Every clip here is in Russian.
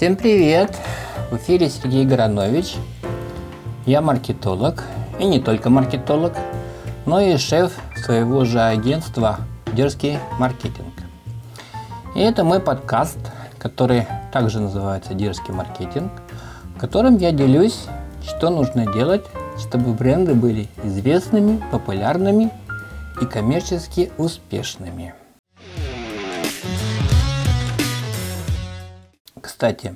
Всем привет! В эфире Сергей Горонович. Я маркетолог, и не только маркетолог, но и шеф своего же агентства «Дерзкий маркетинг». И это мой подкаст, который также называется «Дерзкий маркетинг», в котором я делюсь, что нужно делать, чтобы бренды были известными, популярными и коммерчески успешными. Кстати,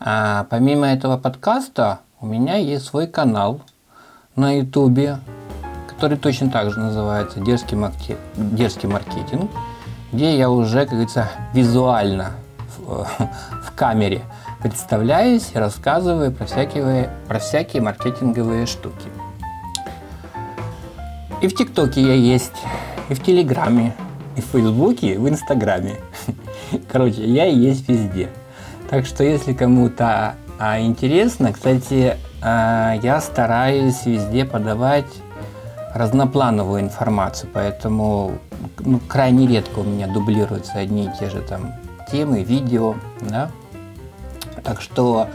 а помимо этого подкаста у меня есть свой канал на ютубе, который точно так же называется «Дерзкий, маркетинг», «Дерзкий маркетинг», где я уже, как говорится, визуально в, в камере представляюсь и рассказываю про всякие, про всякие маркетинговые штуки. И в ТикТоке я есть, и в Телеграме, и в Фейсбуке, и в Инстаграме. Короче, я есть везде. Так что, если кому-то а, интересно, кстати, а, я стараюсь везде подавать разноплановую информацию, поэтому ну, крайне редко у меня дублируются одни и те же там темы, видео, да. Так что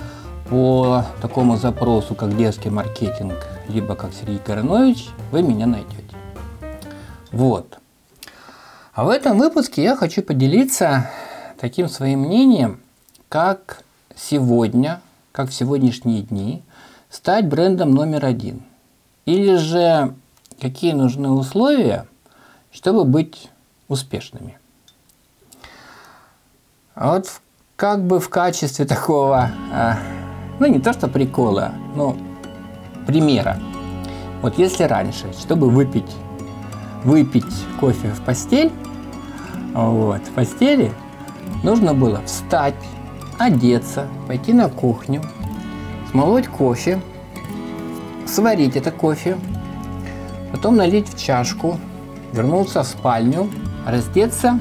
по такому запросу, как детский маркетинг, либо как Сергей Коронович, вы меня найдете. Вот. А в этом выпуске я хочу поделиться таким своим мнением как сегодня, как в сегодняшние дни, стать брендом номер один? Или же какие нужны условия, чтобы быть успешными? А вот как бы в качестве такого, а, ну не то что прикола, но примера. Вот если раньше, чтобы выпить, выпить кофе в постель, вот, в постели, нужно было встать, одеться, пойти на кухню, смолоть кофе, сварить это кофе, потом налить в чашку, вернуться в спальню, раздеться,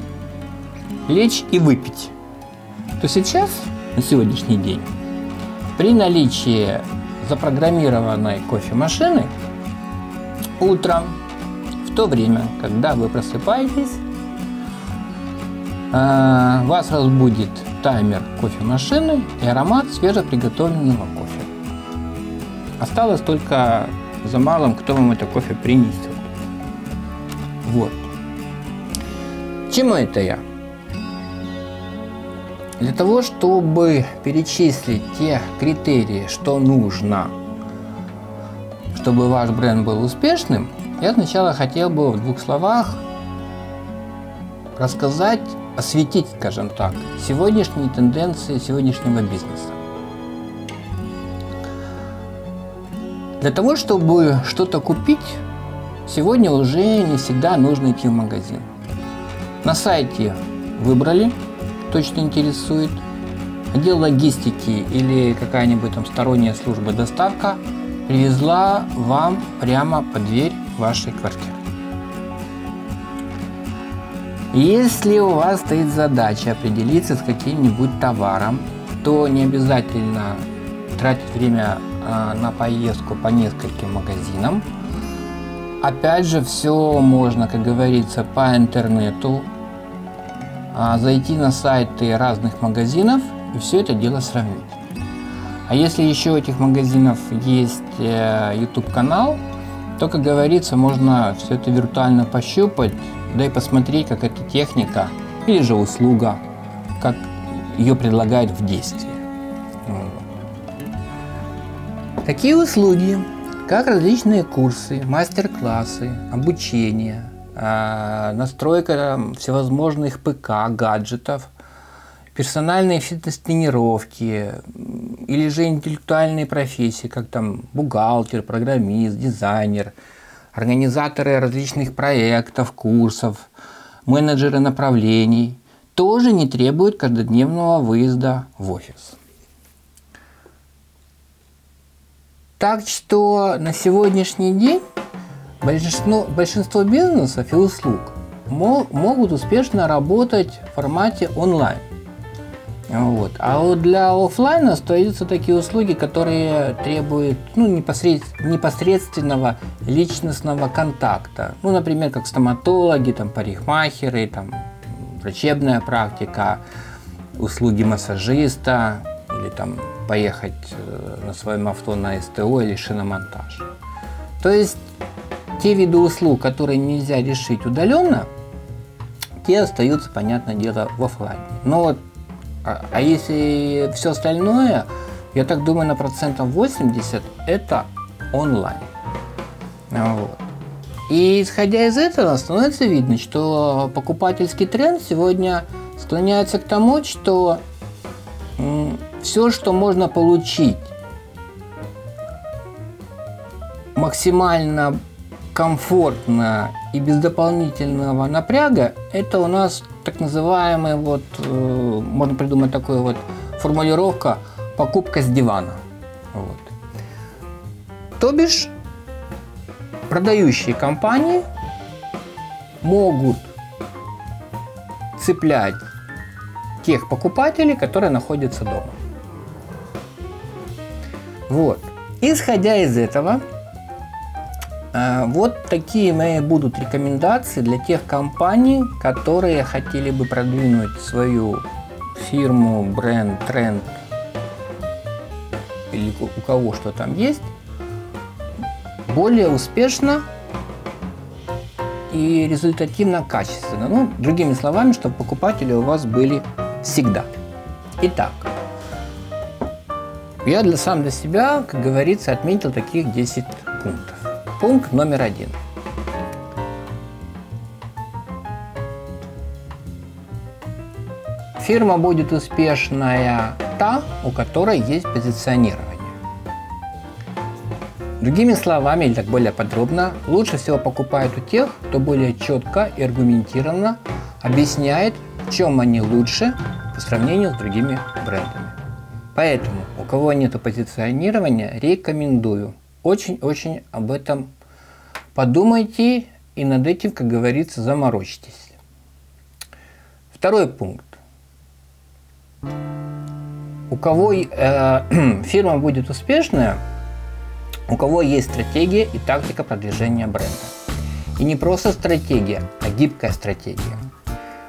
лечь и выпить. То сейчас, на сегодняшний день, при наличии запрограммированной кофемашины, утром, в то время, когда вы просыпаетесь, а, вас разбудит таймер кофемашины и аромат свежеприготовленного кофе. Осталось только за малым, кто вам это кофе принесет. Вот. Чему это я? Для того, чтобы перечислить те критерии, что нужно, чтобы ваш бренд был успешным, я сначала хотел бы в двух словах рассказать осветить, скажем так, сегодняшние тенденции сегодняшнего бизнеса. Для того, чтобы что-то купить, сегодня уже не всегда нужно идти в магазин. На сайте выбрали, точно интересует, отдел логистики или какая-нибудь там сторонняя служба доставка привезла вам прямо под дверь вашей квартиры. Если у вас стоит задача определиться с каким-нибудь товаром, то не обязательно тратить время а, на поездку по нескольким магазинам. Опять же, все можно, как говорится, по интернету, а, зайти на сайты разных магазинов и все это дело сравнить. А если еще у этих магазинов есть э, YouTube канал, то, как говорится, можно все это виртуально пощупать, да и посмотреть, как эта техника или же услуга, как ее предлагают в действии. Такие услуги, как различные курсы, мастер-классы, обучение, а, настройка всевозможных ПК, гаджетов, персональные фитнес-тренировки или же интеллектуальные профессии, как там бухгалтер, программист, дизайнер – организаторы различных проектов, курсов, менеджеры направлений тоже не требуют каждодневного выезда в офис. Так что на сегодняшний день большинство, большинство бизнесов и услуг могут успешно работать в формате онлайн. Вот. А вот для офлайна остаются такие услуги, которые требуют ну, непосредственного личностного контакта. Ну, например, как стоматологи, там, парикмахеры, там, врачебная практика, услуги массажиста, или там поехать э, на своем авто на СТО или шиномонтаж. То есть те виды услуг, которые нельзя решить удаленно, те остаются, понятное дело, в офлайне. Но вот, а, а если все остальное, я так думаю, на процентов 80 это онлайн. Вот. И исходя из этого, становится видно, что покупательский тренд сегодня склоняется к тому, что все, что можно получить максимально комфортно и без дополнительного напряга, это у нас так называемый, вот, э, можно придумать такую вот формулировка покупка с дивана. Вот. То бишь, продающие компании могут цеплять тех покупателей, которые находятся дома. Вот. Исходя из этого, вот такие мои будут рекомендации для тех компаний, которые хотели бы продвинуть свою фирму, бренд, тренд или у кого что там есть, более успешно и результативно качественно. Ну, другими словами, чтобы покупатели у вас были всегда. Итак, я для, сам для себя, как говорится, отметил таких 10 пунктов. Пункт номер один. Фирма будет успешная та, у которой есть позиционирование. Другими словами, или так более подробно, лучше всего покупают у тех, кто более четко и аргументированно объясняет, в чем они лучше по сравнению с другими брендами. Поэтому, у кого нет позиционирования, рекомендую. Очень-очень об этом подумайте и над этим, как говорится, заморочьтесь. Второй пункт. У кого э, фирма будет успешная – у кого есть стратегия и тактика продвижения бренда. И не просто стратегия, а гибкая стратегия.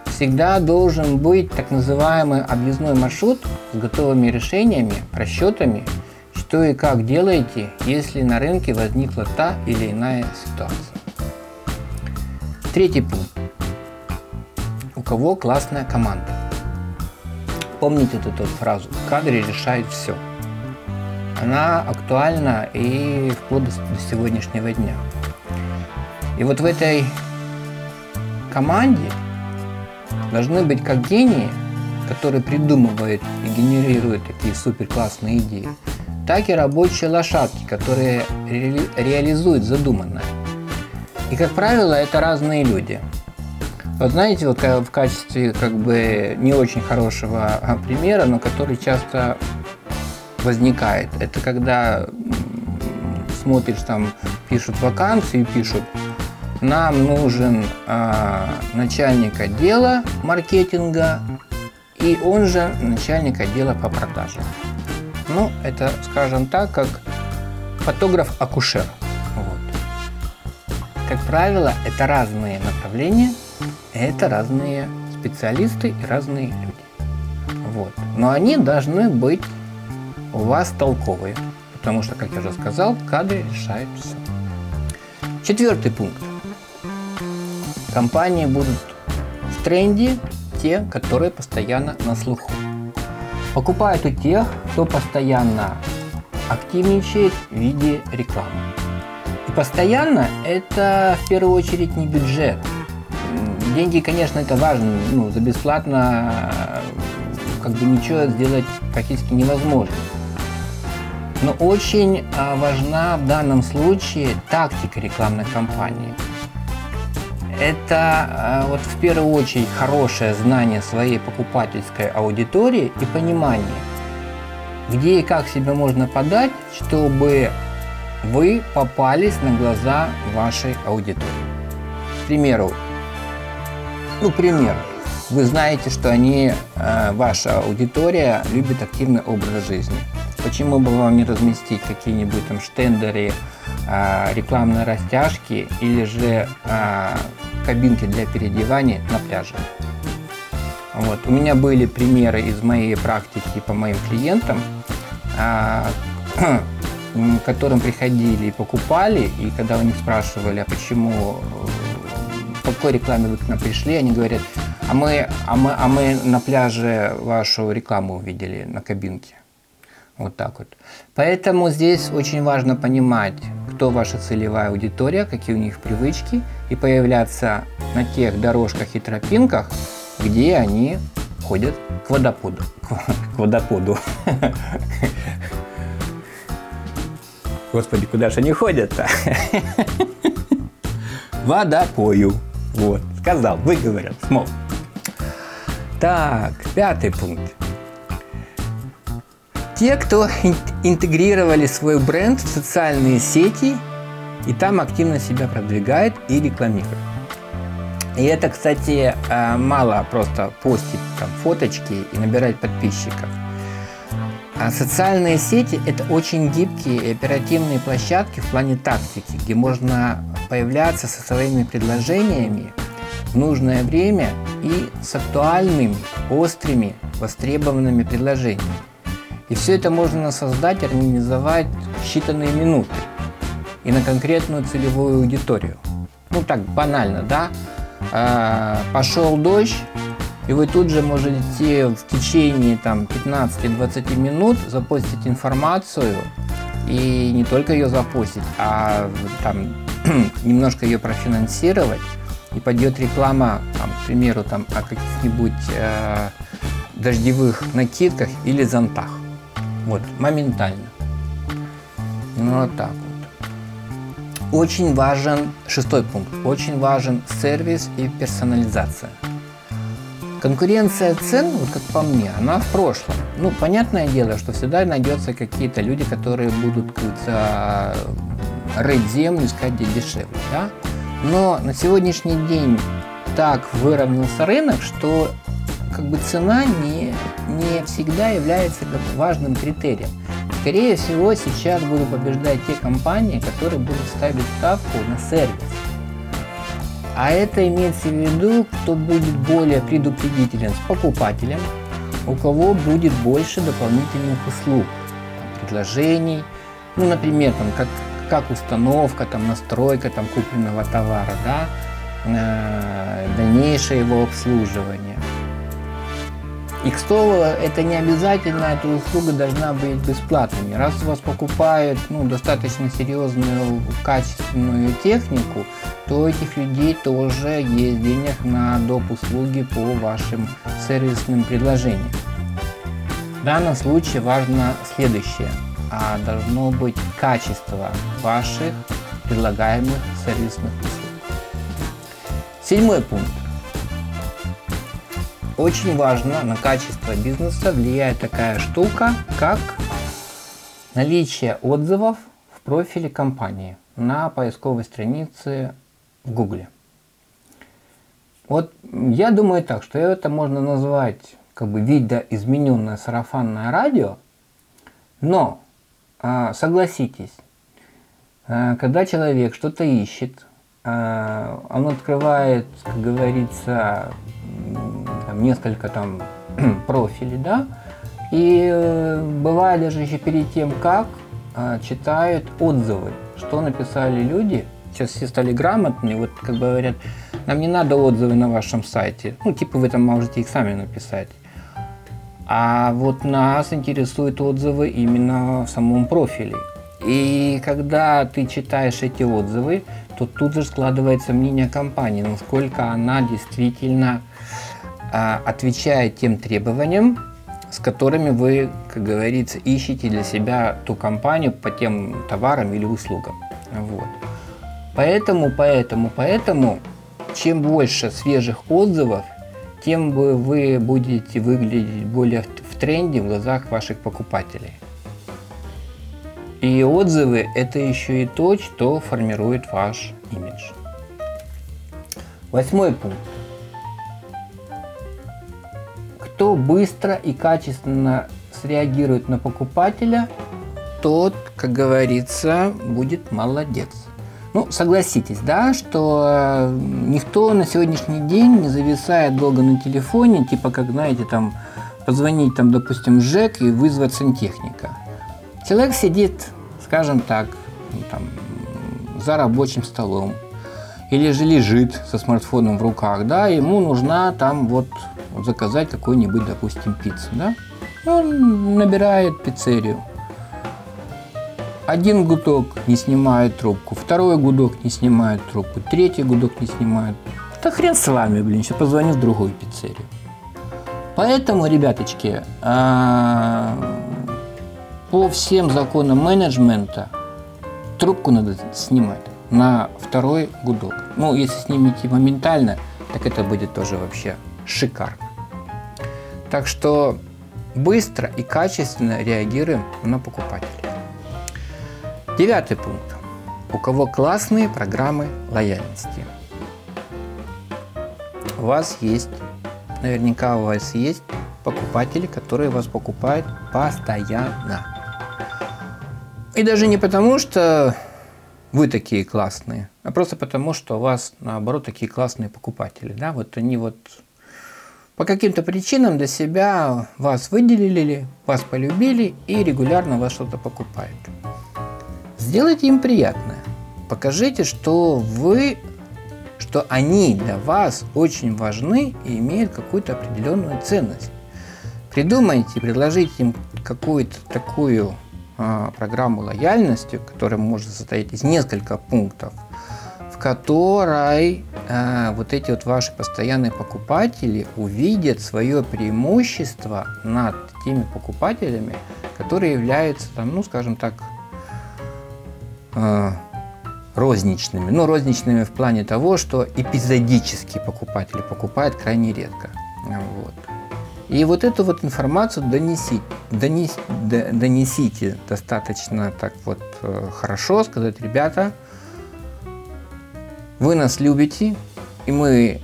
Всегда должен быть так называемый объездной маршрут с готовыми решениями, расчетами, что и как делаете, если на рынке возникла та или иная ситуация. Третий пункт. У кого классная команда? Помните эту, эту фразу «Кадры решают все» она актуальна и вплоть до, сегодняшнего дня. И вот в этой команде должны быть как гении, которые придумывают и генерируют такие супер классные идеи, так и рабочие лошадки, которые ре реализуют задуманное. И, как правило, это разные люди. Вот знаете, вот в качестве как бы не очень хорошего а, примера, но который часто возникает. Это когда смотришь, там пишут вакансии, пишут, нам нужен э, начальник отдела маркетинга и он же начальник отдела по продажам. Ну, это, скажем так, как фотограф-акушер. Вот. Как правило, это разные направления, это разные специалисты и разные люди. Вот. Но они должны быть у вас толковые, потому что, как я уже сказал, кадры решают все. Четвертый пункт. Компании будут в тренде те, которые постоянно на слуху. Покупают у тех, кто постоянно активничает в виде рекламы. И постоянно это в первую очередь не бюджет. Деньги, конечно, это важно, ну, за бесплатно как бы ничего сделать практически невозможно. Но очень а, важна в данном случае тактика рекламной кампании. Это а, вот в первую очередь хорошее знание своей покупательской аудитории и понимание, где и как себя можно подать, чтобы вы попались на глаза вашей аудитории. К примеру, ну, пример. Вы знаете, что они, а, ваша аудитория любит активный образ жизни – Почему бы вам не разместить какие-нибудь там штендеры, а, рекламные растяжки или же а, кабинки для переодевания на пляже? Вот. У меня были примеры из моей практики по моим клиентам, а, которым приходили и покупали, и когда у них спрашивали, а почему, по какой рекламе вы к нам пришли, они говорят, а мы, а мы, а мы на пляже вашу рекламу увидели на кабинке. Вот так вот. Поэтому здесь очень важно понимать, кто ваша целевая аудитория, какие у них привычки, и появляться на тех дорожках и тропинках, где они ходят к водоподу. К водоподу. Господи, куда же они ходят-то? Водопою. Вот, сказал, выговорил, смог. Так, пятый пункт. Те, кто интегрировали свой бренд в социальные сети и там активно себя продвигает и рекламирует. И это, кстати, э, мало просто постить там, фоточки и набирать подписчиков. А социальные сети – это очень гибкие и оперативные площадки в плане тактики, где можно появляться со своими предложениями в нужное время и с актуальными, острыми, востребованными предложениями. И все это можно создать, организовать считанные минуты и на конкретную целевую аудиторию. Ну так банально, да? А, пошел дождь, и вы тут же можете в течение там 15-20 минут запостить информацию и не только ее запустить, а там немножко ее профинансировать и пойдет реклама, там, к примеру, там, о каких-нибудь э, дождевых накидках или зонтах. Вот, моментально. Ну, вот так вот. Очень важен, шестой пункт, очень важен сервис и персонализация. Конкуренция цен, вот как по мне, она в прошлом. Ну, понятное дело, что всегда найдется какие-то люди, которые будут как рыть землю, искать где дешевле, да? Но на сегодняшний день так выровнялся рынок, что как бы цена не, не всегда является важным критерием. Скорее всего, сейчас будут побеждать те компании, которые будут ставить ставку на сервис. А это имеется в виду, кто будет более предупредителен с покупателем, у кого будет больше дополнительных услуг, там, предложений, ну, например, там, как, как установка, там, настройка там, купленного товара, да, э, дальнейшее его обслуживание – и к слову, это не обязательно, эта услуга должна быть бесплатной. Раз у вас покупают ну, достаточно серьезную качественную технику, то у этих людей тоже есть денег на доп. услуги по вашим сервисным предложениям. В данном случае важно следующее. А должно быть качество ваших предлагаемых сервисных услуг. Седьмой пункт. Очень важно на качество бизнеса влияет такая штука, как наличие отзывов в профиле компании на поисковой странице в Гугле. Вот я думаю так, что это можно назвать как бы видоизмененное сарафанное радио, но а, согласитесь, а, когда человек что-то ищет, а, он открывает, как говорится, там, несколько там профилей, да, и э, бывает даже еще перед тем, как э, читают отзывы, что написали люди. Сейчас все стали грамотные, вот как говорят, нам не надо отзывы на вашем сайте, ну типа вы там можете их сами написать. А вот нас интересуют отзывы именно в самом профиле. И когда ты читаешь эти отзывы, то тут же складывается мнение компании, насколько она действительно а, отвечает тем требованиям, с которыми вы, как говорится, ищете для себя ту компанию по тем товарам или услугам. Вот. Поэтому, поэтому, поэтому, чем больше свежих отзывов, тем вы будете выглядеть более в тренде в глазах ваших покупателей. И отзывы – это еще и то, что формирует ваш имидж. Восьмой пункт. Кто быстро и качественно среагирует на покупателя, тот, как говорится, будет молодец. Ну, согласитесь, да, что э, никто на сегодняшний день не зависает долго на телефоне, типа как, знаете, там, позвонить, там, допустим, ЖЭК и вызвать сантехника. Человек сидит, скажем так, ну, там, за рабочим столом, или же лежит со смартфоном в руках, да, ему нужна там вот заказать какой-нибудь, допустим, пиццу, да. Он набирает пиццерию. Один гудок не снимает трубку, второй гудок не снимает трубку, третий гудок не снимает. Да хрен с вами, блин, сейчас позвоню в другую пиццерию. Поэтому, ребяточки, а, по всем законам менеджмента трубку надо снимать на второй гудок. Ну, если снимете моментально, так это будет тоже вообще шикарно. Так что быстро и качественно реагируем на покупателей. Девятый пункт. У кого классные программы лояльности? У вас есть, наверняка у вас есть покупатели, которые вас покупают постоянно. И даже не потому, что вы такие классные, а просто потому, что у вас, наоборот, такие классные покупатели. Да? Вот они вот по каким-то причинам для себя вас выделили, вас полюбили и регулярно вас что-то покупают. Сделайте им приятное. Покажите, что вы, что они для вас очень важны и имеют какую-то определенную ценность. Придумайте, предложите им какую-то такую а, программу лояльности, которая может состоять из нескольких пунктов, которой а, вот эти вот ваши постоянные покупатели увидят свое преимущество над теми покупателями, которые являются, там, ну, скажем так, э, розничными. Ну, розничными в плане того, что эпизодические покупатели покупают крайне редко. Вот. И вот эту вот информацию донесите, донес, донесите достаточно так вот э, хорошо, сказать, ребята, вы нас любите, и мы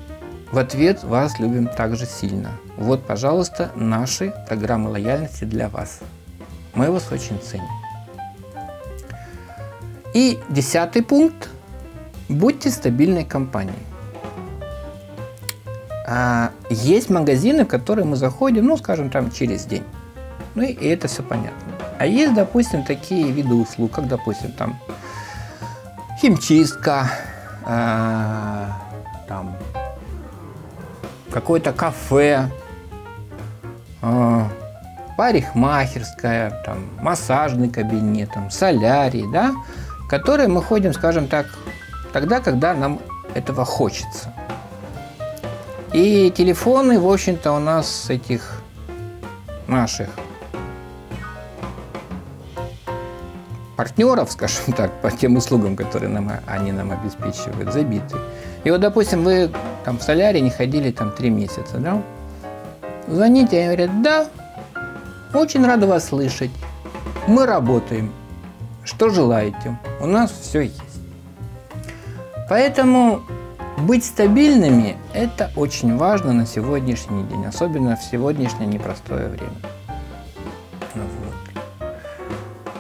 в ответ вас любим также сильно. Вот, пожалуйста, наши программы лояльности для вас. Мы вас очень ценим. И десятый пункт. Будьте стабильной компанией. А, есть магазины, в которые мы заходим, ну, скажем, там через день. Ну и, это все понятно. А есть, допустим, такие виды услуг, как, допустим, там химчистка, а, там какое-то кафе, а, парикмахерская, там массажный кабинет, там солярий, да, которые мы ходим, скажем так, тогда, когда нам этого хочется. И телефоны, в общем-то, у нас этих наших партнеров, скажем так, по тем услугам, которые нам, они нам обеспечивают, забиты. И вот, допустим, вы там в солярии не ходили там три месяца, да? Звоните, они говорят, да, очень рада вас слышать, мы работаем. Что желаете? У нас все есть. Поэтому быть стабильными – это очень важно на сегодняшний день, особенно в сегодняшнее непростое время.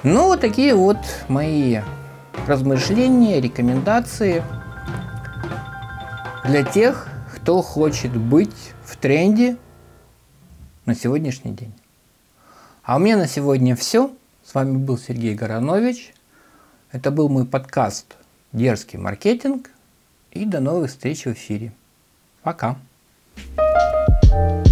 Ну, вот такие вот мои размышления, рекомендации для тех, кто хочет быть в тренде на сегодняшний день. А у меня на сегодня все. С вами был Сергей Горанович. Это был мой подкаст «Дерзкий маркетинг». И до новых встреч в эфире. Пока. thank you